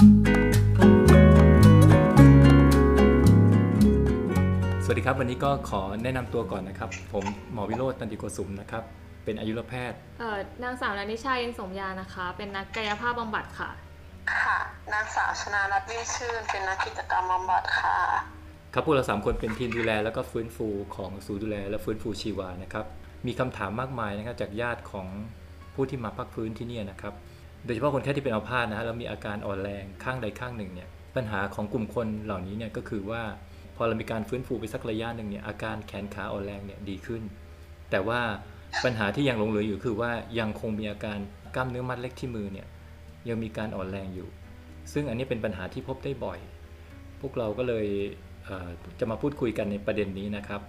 สวัสดีครับ วันนี้ก็ขอแนะนำตัวก่อนนะครับ ผมหมอวิโรจน์ตันติโกสุมนะครับ เป็นอายุรแพทย์ เอ่อนางสาวนันนิชาเองสมยานะคะ เป็นนักกายภาพบำบัดค่ะ ค่ะ นางสาวชนารัตน์ลิ่มชื่น เป็นนักกิจกรรมบำบัดค่ะ ครับพวกเราสามคนเป็นทีมดูแลแล้วก็ฟื้นฟูของศูนย์ดูแลและฟื้นฟูชีวานะครับ มีคำถามมากมายนะครับจากญาติของผู้ที่มาพักฟื้นที่เนี่ยนะครับ โดยเฉพาะคนไข้ที่เป็นอัมพาตนะฮะแล้วมีอาการอ่อนแรงข้างใดข้างหนึ่งเนี่ยปัญหาของกลุ่มคนเหล่านี้เนี่ยก็คือว่าพอเรามีการฟื้นฟูไปสักระยะหนึ่งเนี่ยอาการแขนขาอ่อนแรงเนี่ยดีขึ้น แต่ว่าปัญหาที่ยังหลงเหลืออยู่คือว่ายังคงมีอาการกล้ามเนื้อมัดเล็กที่มือเนี่ยยังมีการอ่อนแรงอยู่ ซึ่งอันนี้เป็นปัญหาที่พบได้บ่อย พวกเราก็เลยเจะมาพูดคุยกันในประเด็นนี้นะครับ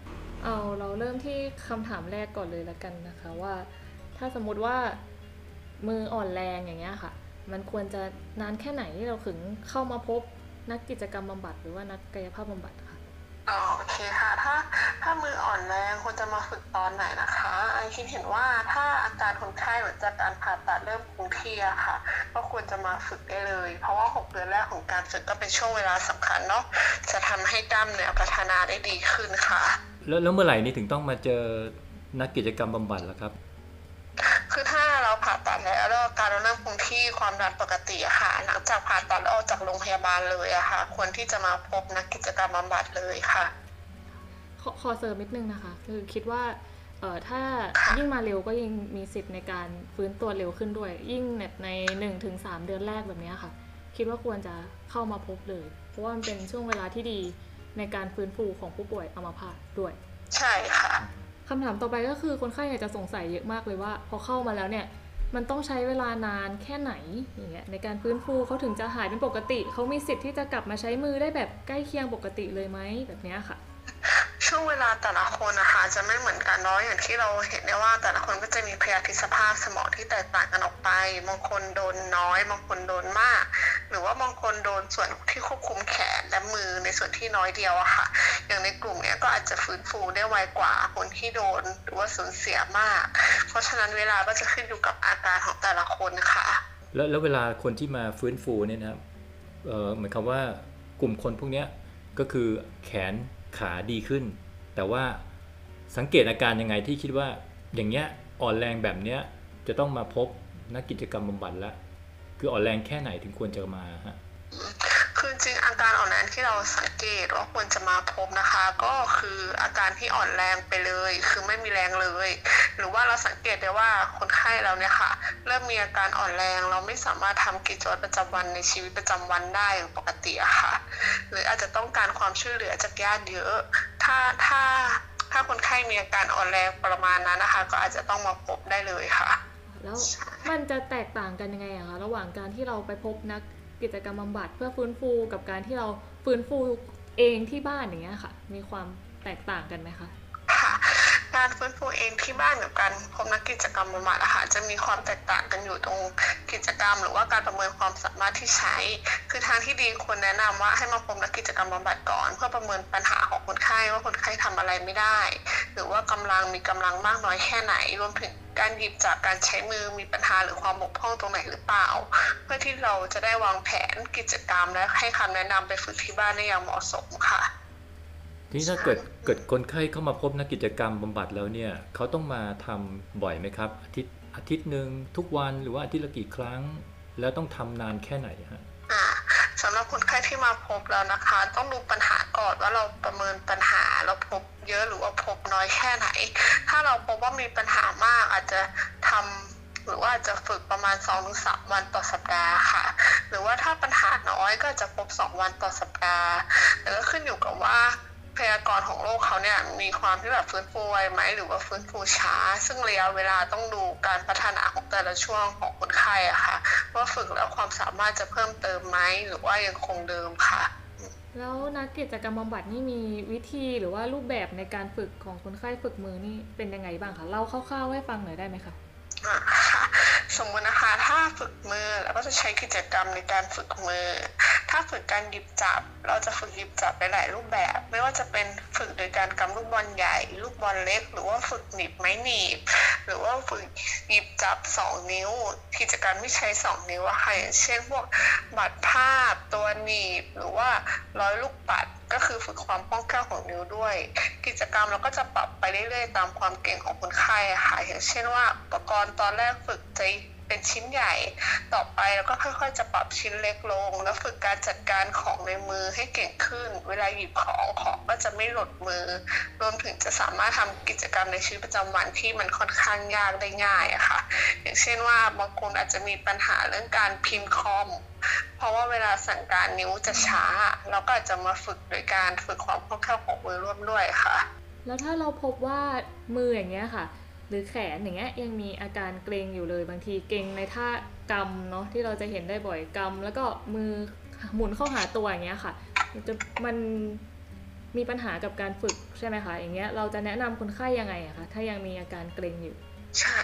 เอาเราเริ่มที่คำถามแรกก่อนเลยละกันนะคะว่า ถ้าสมมติว่า มืออ่อนแรงอย่างเงี้ยค่ะ มันควรจะนานแค่ไหนที่เราถึงเข้ามาพบนักกิจกรรมบำบัดหรือว่านักกายภาพบำบัดค่ะอ๋อโอเคค่ะ ถ้าถ้ามืออ่อนแรงควรจะมาฝึกตอนไหนนะคะไอคิดเห็นว่าถ้าอาการคนไข้หลังจากการผ่าตัดเริ่มคงที่อะค่ะ ก็ควรจะมาฝึกได้เลย เพราะว่า 6 เดือนแรกของการฝึกก็เป็นช่วงเวลาสำคัญเนาะจะทำให้กล้ามเนื้อพัฒนาได้ดีขึ้นค่ะ แล้วแล้วเมื่อไหร่นี่ถึงต้องมาเจอนักกิจกรรมบำบัดล่ะครับคือถ้าเรา ผ่าตัดแล้วแล้วอาการเราเริ่มคงที่ความดันปกติอะค่ะ หลังจากผ่าตัดแล้วออกจากโรงพยาบาลเลยอะค่ะ ควรที่จะมาพบนักกิจกรรมบำบัดเลยค่ะ ขอขอเสริมนิดนึงนะคะ คือคิดว่าเอ่อถ้ายิ่งมาเร็วก็ยิ่งมีสิทธิ์ในการฟื้นตัวเร็วขึ้นด้วย ยิ่งในหนึ่งถึงสามเดือนแรกแบบเนี้ยค่ะ คิดว่าควรจะเข้ามาพบเลย เพราะว่ามันเป็นช่วงเวลาที่ดีในการฟื้นฟูของผู้ป่วยอัมพาตด้วย ใช่ค่ะคำถามต่อไปก็คือคนไข้เนี่ยจะสงสัยเยอะมากเลยว่า พอเข้ามาแล้วเนี่ย มันต้องใช้เวลานานแค่ไหนอย่างเงี้ยในการฟื้นฟูเขาถึงจะหายเป็นปกติ เขามีสิทธิ์ที่จะกลับมาใช้มือได้แบบใกล้เคียงปกติเลยไหมแบบเนี้ยค่ะ ช่วงเวลาแต่ละคนนะคะจะไม่เหมือนกันเนาะอย่างที่เราเห็นได้ว่าแต่ละคนก็จะมีพยาธิสภาพสมองที่แตกต่างกันออกไปบางคนโดนน้อยบางคนโดนมาก หรือว่าบางคนโดนส่วนที่ควบคุมแขนและมือในส่วนที่น้อยเดียวอะค่ะ อย่าง จจะฟื้นฟูได้ไวกว่าคนที่โดนหรือว่าสูญเสียมาก เพราะฉะนั้นเวลาก็จะขึ้นอยู่กับอาการของแต่ละคนค่ะ แล้วแล้วเวลาคนที่มาฟื้นฟูเนี่ยนะครับเออหมือนคำว่ากลุ่มคนพวกเนี้ยก็คือแขนขาดีขึ้น แต่ว่าสังเกตอาการยังไงที่คิดว่าอย่างเงี้ยอ่อนแรงแบบเนี้ยจะต้องมาพบนักกิจกรรมบำบัดแล้วคืออ่อนแรงแค่ไหนถึงควรจะมาฮะ คือจริงอาการอ่อนแรงที่เราสังเกตว่าควรจะมาพบนะคะ ก็คืออาการที่อ่อนแรงไปเลย คือไม่มีแรงเลย หรือว่าเราสังเกตได้ว่าคนไข้เราเนี่ยค่ะ เริ่มมีอาการอ่อนแรง เราไม่สามารถทำกิจวัตรประจำวันในชีวิตประจำวันได้อย่างปกติอะค่ะ หรืออาจจะต้องการความช่วยเหลือจากญาติเยอะ ถ้าถ้าถ้าคนไข้มีอาการอ่อนแรงประมาณนั้นนะคะ ก็อาจจะต้องมาพบได้เลยค่ะ แล้วมันจะแตกต่างกันยังไงอะคะระหว่างการที่เราไปพบนัก กิจกรรมบำบัดเพื่อฟื้นฟูกับการที่เราฟื้นฟูเองที่บ้านอย่างเงี้ยค่ะ มีความแตกต่างกันไหมคะค่ะการฟื้นฟูเองที่บ้านกับการพบนักกิจกรรมบำบัดอะค่ะจะมีความแตกต่างกันอยู่ตรงกิจกรรม หรือว่าการประเมินความสามารถที่ใช้ คือทางที่ดีควรแนะนำว่าให้มาพบนักกิจกรรมบำบัดก่อน เพื่อประเมินปัญหาของคนไข้ว่าคนไข้ทำอะไรไม่ได้ หรือว่ากำลังมีกำลังมากน้อยแค่ไหนรวมถึง การหยิบจากการใช้มือมีปัญหาหรือความบกพร่องตรงไหนหรือเปล่า เพื่อที่เราจะได้วางแผนกิจกรรมและให้คำแนะนำไปฝึกที่บ้านได้อย่างเหมาะสมค่ะทีนี้ถ้าเกิดเกิดคนไข้เข้ามาพบนักกิจกรรมบำบัดแล้วเนี่ยเขาต้องมาทำบ่อยไหมครับ อาทิตย์อาทิตย์หนึ่งทุกวันหรือว่าอาทิตย์ละกี่ครั้ง แล้วต้องทำนานแค่ไหนฮะ สำหรับคนไข้ที่มาพบแล้วนะคะ ต้องดูปัญหาก่อนว่าเราประเมินปัญหาเราพบเยอะหรือว่าพบน้อยแค่ไหน ถ้าเราพบว่ามีปัญหามากอาจจะทำหรือว่าจะฝึกประมาณ2-3วันต่อสัปดาห์ค่ะ หรือว่าถ้าปัญหาน้อยก็จจะพบ 2 วันต่อสัปดาห์แล้วก็ขึ้นอยู่กับว่า พยากรณ์ของโรคเขาเนี่ยมีความที่แบบฟื้นฟูไวไหมหรือว่าฟื้นฟูช้า ซึ่งระยะเวลาต้องดูการพัฒนาของแต่ละช่วงของคนไข้อะค่ะว่าฝึกแล้วความสามารถจะเพิ่มเติมไหมหรือว่ายังคงเดิมค่ะแล้วนักกิจกรรมบำบัดนี่มีวิธีหรือว่ารูปแบบในการฝึกของคนไข้ฝึกมือนี่เป็นยังไงบ้างคะเล่าคร่าวๆให้ฟังหน่อยได้ไหมคะอ่าค่ะสมมตินะคะถ้าฝึกมือเราก็จะใช้กิจกรรมในการฝึกมือ ถ้าฝึกการหยิบจับ เราจะฝึกหยิบจับไปหลายรูปแบบ ไม่ว่าจะเป็นฝึกโดยการกำลูกบอลใหญ่ ลูกบอลเล็ก หรือว่าฝึกหนีบไม้หนีบ หรือว่าฝึกหยิบจับสองนิ้ว กิจกรรมที่ใช้สองนิ้วอะค่ะอย่างเช่นพวกบัตรภาพตัวหนีบ หรือว่าร้อยลูกปัดก็คือฝึกความคล่องแคล่วของนิ้วด้วย กิจกรรมเราก็จะปรับไปเรื่อยๆ ตามความเก่งของคนไข้ค่ะอย่างเช่นว่าอุปกรณ์ตอนแรกฝึกจะ เป็นชิ้นใหญ่ ต่อไปเราก็ค่อยๆ จะปรับชิ้นเล็กลง แล้วฝึกการจัดการของในมือให้เก่งขึ้น เวลาหยิบของของก็จะไม่หลุดมือ รวมถึงจะสามารถทำกิจกรรมในชีวิตประจำวันที่มันค่อนข้างยากได้ง่ายอะค่ะ อย่างเช่นว่าบางคนอาจจะมีปัญหาเรื่องการพิมพ์คอมเพราะว่าเวลาสั่งการนิ้วจะช้า เราก็อาจจะมาฝึกโดยการฝึกความคล่องแคล่วของมือร่วมด้วยค่ะ แล้วถ้าเราพบว่ามืออย่างเงี้ยค่ะ หรือแขนอย่างเงี้ยยังมีอาการเกร็งอยู่เลยบางทีเกร็งในท่ากำเนาะที่เราจะเห็นได้บ่อยกำแล้วก็มือหมุนเข้าหาตัวอย่างเงี้ยค่ะจะมันมีปัญหากับการฝึกใช่ไหมคะอย่างเงี้ยเราจะแนะนำคนไข้ยังไงอะคะถ้ายังมีอาการเกร็งอยู่ใช่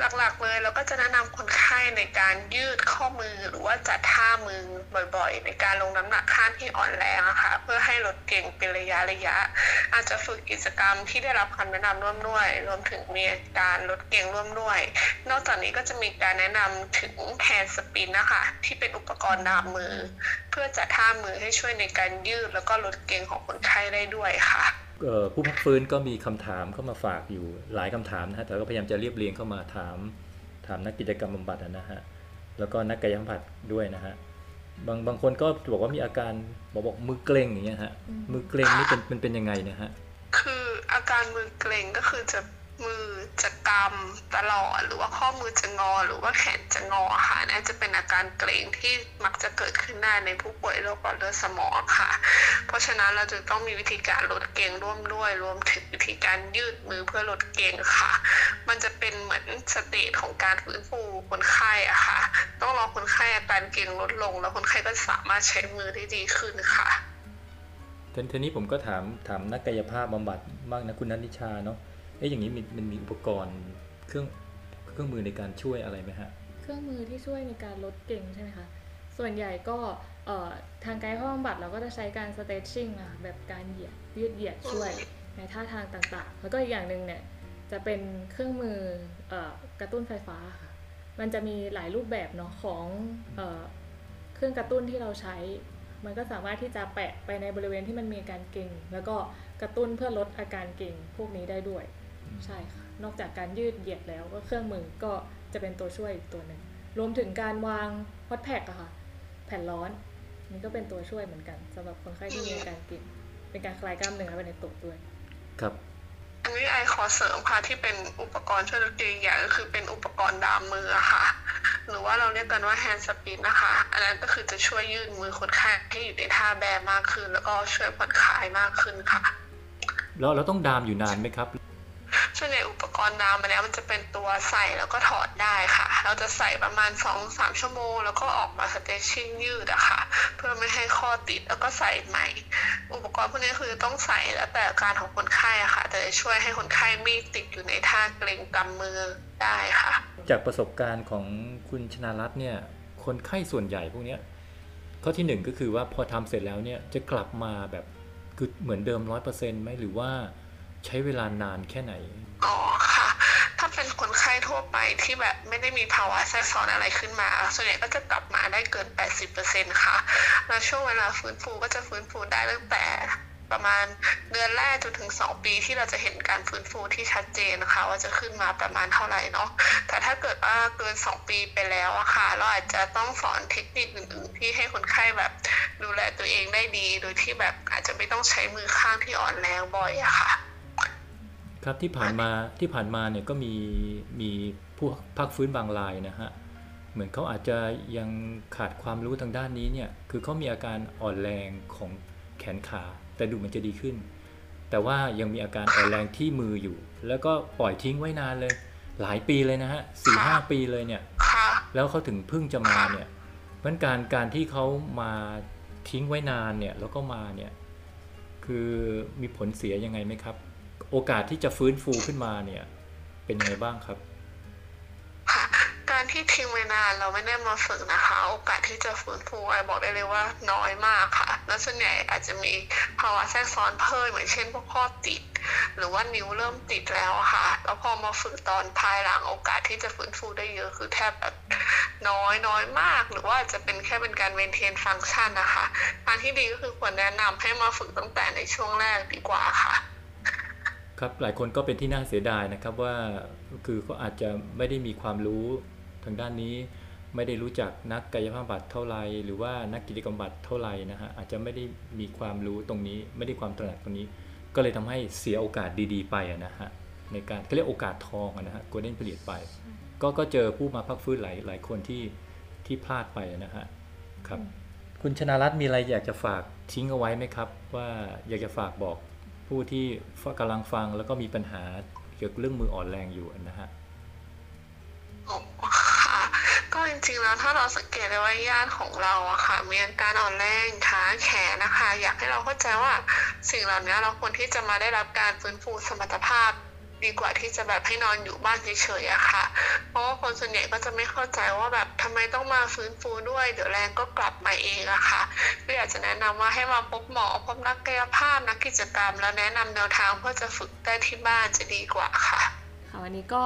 หลักๆเลยเราก็จะแนะนำคนไข้ในการยืดข้อมือหรือว่าจัดท่ามือบ่อยๆ ในการลงน้ำหนักข้างที่อ่อนแรงอะค่ะเพื่อให้ลดเก่งเป็นระยะระยะ อาจจะฝึกกิจกรรมที่ได้รับคำแนะนำร่วมด้วย รวมถึงมีการลดเก่งร่วมด้วย นอกจากนี้ก็จะมีการแนะนำถึงhand splint นะคะที่เป็นอุปกรณ์ดามมือ เพื่อจัดท่ามือให้ช่วยในการยืดแล้วก็ลดเกร็งของคนไข้ได้ด้วยค่ะ ผู้พักฟื้นก็มีคำถามเข้ามาฝากอยู่หลายคำถามนะฮะแต่ก็พยายามจะเรียบเรียงเข้ามาถาม ถามนักกิจกรรมบำบัดอะนะฮะแล้วก็นักกายภาพด้วยนะฮะบางบางคนก็บอกว่ามีอาการบอกบอกมือเกร็งอย่างเงี้ยฮะอืมมือเกร็งนี่เป็นมันเป็นยังไงเนะฮะคืออาการมือเกร็งก็คือจะ มือจะกำตลอด หรือว่าข้อมือจะงอ หรือว่าแขนจะงอค่ะน่าจะเป็นอาการเกร็งที่มักจะเกิดขึ้นได้ในผู้ป่วยโรคหลอดเลือดสมองค่ะ เพราะฉะนั้นเราจะต้องมีวิธีการลดเกร็งร่วมด้วย รวมถึงวิธีการยืดมือเพื่อลดเกร็งค่ะ มันจะเป็นเหมือน stage ของการฟื้นฟูคนไข้อะค่ะ ต้องรอคนไข้อาการเกร็งลดลง แล้วคนไข้ก็สามารถใช้มือได้ดีขึ้นค่ะทีทีนี้ผมก็ถามถามนักกายภาพบำบัดบ้างนะคุณนัทนิชาเนาะ เอ๊ะอย่างนี้มันม,มีอุปกรณ์เครื่องเครื่องมือในการช่วยอะไรไหมฮะ เครื่องมือที่ช่วยในการลดเก่งใช่ไหมคะ ส่วนใหญ่ก็ทางกายภาพบำบัดเราก็จะใช้การ stretching อะแบบการเหยียดยืดเหยียดช่วยในท่าทางต่างๆ แล้วก็อีกอย่างหนึ่งเนี่ยจะเป็นเครื่องมือออกระตุ้นไฟฟ้าค่ะ มันจะมีหลายรูปแบบเนาะของเออเครื่องกระตุ้นที่เราใช้ มันก็สามารถที่จะแปะไปในบริเวณที่มันมีการเก่ง แล้วก็กระตุ้นเพื่อลดอาการเก่งพวกนี้ได้ด้วย ใช่ค่ะ นอกจากการยืดเหยียดแล้วก็เครื่องมือก็จะเป็นตัวช่วยอีกตัวหนึ่ง รวมถึงการวางฮอตแพ็กอะค่ะ แผ่นร้อน นี่ก็เป็นตัวช่วยเหมือนกันสำหรับคนไข้ที่มีอาการเก่งเป็นการคลายกล้ามเนื้อไปในตัวด้วย ครับอันนี้ไอขอเสริมค่ะที่เป็นอุปกรณ์ช่วยลดเกร็งอย่างก็คือเป็นอุปกรณ์ดามมืออะค่ะ หรือว่าเราเรียกกันว่า hand splint นะคะ อันนั้นก็คือจะช่วยยืดมือคนไข้ให้อยู่ในท่าแบมากขึ้น แล้วก็ช่วยผ่อนคลายมากขึ้นค่ะแล้วเราต้องดามอยู่นานไหมครับ ส่วนใหญ่อุปกรณ์ดามอันเนี้ยมันจะเป็นตัวใส่แล้วก็ถอดได้ค่ะ เราจะใส่ประมาณ 2-3 ชั่วโมง แล้วก็ออกมา stretching ยืดอะค่ะ เพื่อไม่ให้ข้อติดแล้วก็ใส่ใหม่ อุปกรณ์พวกนี้คือต้องใส่แล้วแต่อาการของคนไข้อะค่ะ แต่จะช่วยให้คนไข้ไม่ติดอยู่ในท่าเกร็งกำมือได้ค่ะ จากประสบการณ์ของคุณชนารัตน์เนี่ย คนไข้ส่วนใหญ่พวกนี้ข้อที่หนึ่งก็คือว่าพอทำเสร็จแล้วเนี่ยจะกลับมาแบบคือเหมือนเดิมร้อยเปอร์เซ็นต์ไหมหรือว่า ใช้เวลานานแค่ไหน อ๋อค่ะ ถ้าเป็นคนไข้ทั่วไปที่แบบไม่ได้มีภาวะแทรกซ้อนอะไรขึ้นมา ส่วนใหญ่ก็จะกลับมาได้เกิน 80%ค่ะ แล้วช่วงเวลาฟื้นฟูก็จะฟื้นฟูได้ตั้งแต่ประมาณเดือนแรกจนถึง 2 ปีที่เราจะเห็นการฟื้นฟูที่ชัดเจนนะคะว่าจะขึ้นมาประมาณเท่าไหร่เนาะแต่ถ้าเกิดว่าเกิน 2 ปีไปแล้วอะค่ะ เราอาจจะต้องสอนเทคนิคอื่นๆ ที่ให้คนไข้แบบดูแลตัวเองได้ดี โดยที่แบบอาจจะไม่ต้องใช้มือข้างที่อ่อนแรงบ่อยอะค่ะ ครับที่ผ่านมาที่ผ่านมาเนี่ยก็มีมีผู้พักฟื้นบางรายนะฮะเหมือนเขาอาจจะยังขาดความรู้ทางด้านนี้เนี่ยคือเขามีอาการอ่อนแรงของแขนขา แต่ดูเหมันจะดีขึ้น แต่ว่ายังมีอาการอ่อนแรงที่มืออยู่ แล้วก็ปล่อยทิ้งไว้นานเลย หลายปีเลยนะฮะสี่ห้าปีเลยเนี่ยแล้วเขาถึงเพิ่งจะมาเนี่ยเพราะฉะนั้นการการที่เขามาทิ้งไว้นานเนี่ยแล้วก็มาเนี่ยคือมีผลเสียยังไงไหมครับ โอกาสที่จะฟื้นฟูขึ้นมาเนี่ย เป็นยังไงบ้างครับค่ะการที่ทิ้งไว้นานเราไม่ได้มาฝึกนะคะ โอกาสที่จะฟื้นฟูไอบอกได้เลยว่าน้อยมากค่ะ แล้วส่วนใหญ่อาจจะมีภาวะแทรกซ้อนเพิ่มเหมือนเช่นพวกข้อติด หรือว่านิ้วเริ่มติดแล้วค่ะ แล้วพอมาฝึกตอนภายหลังโอกาสที่จะฟื้นฟูได้เยอะคือแทบแบบน้อยน้อยมาก หรือว่าอาจจะเป็นแค่เป็นการเวนเทนฟังก์ชันนะคะทางที่ดีก็คือควรแนะนำให้มาฝึกตั้งแต่ในช่วงแรกดีกว่าค่ะ ครับหลายคนก็เป็นที่น่าเสียดายนะครับว่าคือเขาอาจจะไม่ได้มีความรู้ทางด้านนี้ ไม่ได้รู้จักนักกายภาพบำบัดเท่าไหร่หรือว่านักกิจกรรมบำบัดเท่าไหร่นะฮะอาจจะไม่ได้มีความรู้ตรงนี้ ไม่ได้ความตระหนักตรงนี้ ก็เลยทำให้เสียโอกาสดีๆ ไปอะนะฮะในการเขาเรียกโอกาสทองอะนะฮะโกลเด้นเปรียดไป ก็ก็เจอผู้มาพักฟื้นหลายหลายคนที่ที่พลาดไปอะนะฮะครับ คุณชนารัตน์มีอะไรอยากจะฝากทิ้งเอาไว้ไหมครับ ว่าอยากจะฝากบอก ผู้ที่กำลังฟังแล้วก็มีปัญหาเกี่ยวกับเรื่องมืออ่อนแรงอยู่นะฮะก็จริงๆแล้วถ้าเราสังเกตได้ว่าญาติของเราอะค่ะมีอาการอ่อนแรงขาแขนนะคะ อยากให้เราเข้าใจว่าสิ่งเหล่านี้เราควรที่จะมาได้รับการฟื้นฟูสมรรถภาพ ดีกว่าที่จะแบบให้นอนอยู่บ้านเฉยๆอะค่ะ เพราะว่าคนส่วนใหญ่ก็จะไม่เข้าใจว่าแบบทำไมต้องมาฟื้นฟูด้วย เดี๋ยวแรงก็กลับมาเองอะค่ะก็อยากจะแนะนำว่าให้มาพบหมอพบนักกายภาพนักกิจกรรม แล้วแนะนำแนวทางเพื่อจะฝึกได้ที่บ้านจะดีกว่าค่ะค่ะวันนี้ก็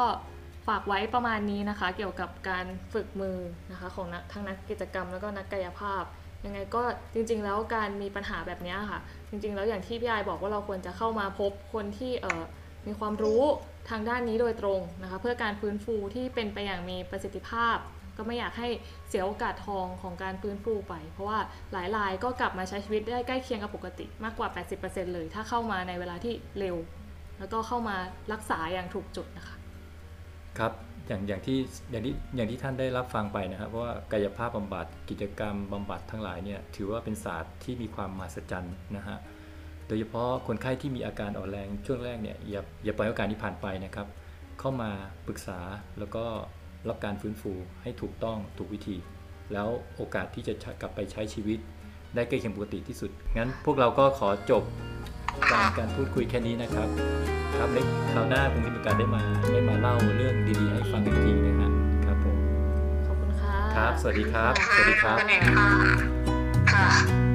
ฝากไว้ประมาณนี้นะคะ เกี่ยวกับการฝึกมือนะคะของนักทั้งนักกิจกรรมแล้วก็นักกายภาพยังไงก็จริงๆแล้วการมีปัญหาแบบนี้ค่ะ จริงๆแล้วอย่างที่พี่ไอบอกว่าเราควรจะเข้ามาพบคนที่เอ่อ มีความรู้ทางด้านนี้โดยตรงนะคะเพื่อการฟื้นฟูที่เป็นไปอย่างมีประสิทธิภาพ ก็ไม่อยากให้เสียโอกาสทองของการฟื้นฟูไป เพราะว่าหลายรายก็กลับมาใช้ชีวิตได้ใกล้เคียงกับปกติมากกว่า 80%เลย ถ้าเข้ามาในเวลาที่เร็ว แล้วก็เข้ามารักษาอย่างถูกจุดนะคะครับอย่างอย่างที่อย่างที่อย่างที่ท่านได้รับฟังไปนะครับเพราะว่ากายภาพบำบัดกิจกรรมบำบัดทั้งหลายเนี่ยถือว่าเป็นศาสตร์ที่มีความมหัศจรรย์นะฮะ โดยเฉพาะคนไข้ที่มีอาการอ่อนแรงช่วงแรกเนี่ยอย่าอย่าปล่อยโอกาสนี้ผ่านไปนะครับ เข้ามาปรึกษาแล้วก็รับการฟื้นฟูให้ถูกต้องถูกวิธี แล้วโอกาสที่จะกลับไปใช้ชีวิต ได้ใกล้เคียงปกติที่สุด งั้นพวกเราก็ขอจบการการพูดคุยแค่นี้นะครับ ครับเล็กคราวหน้าคงมีโอกาสได้มาได้มาเล่าเรื่องดีๆ ให้ฟังอีกทีนะฮะครับผมขอบคุณค่ะครับ สวัสดีครับค่ะสวัสดีครับสวัสดีค่ะค่ะ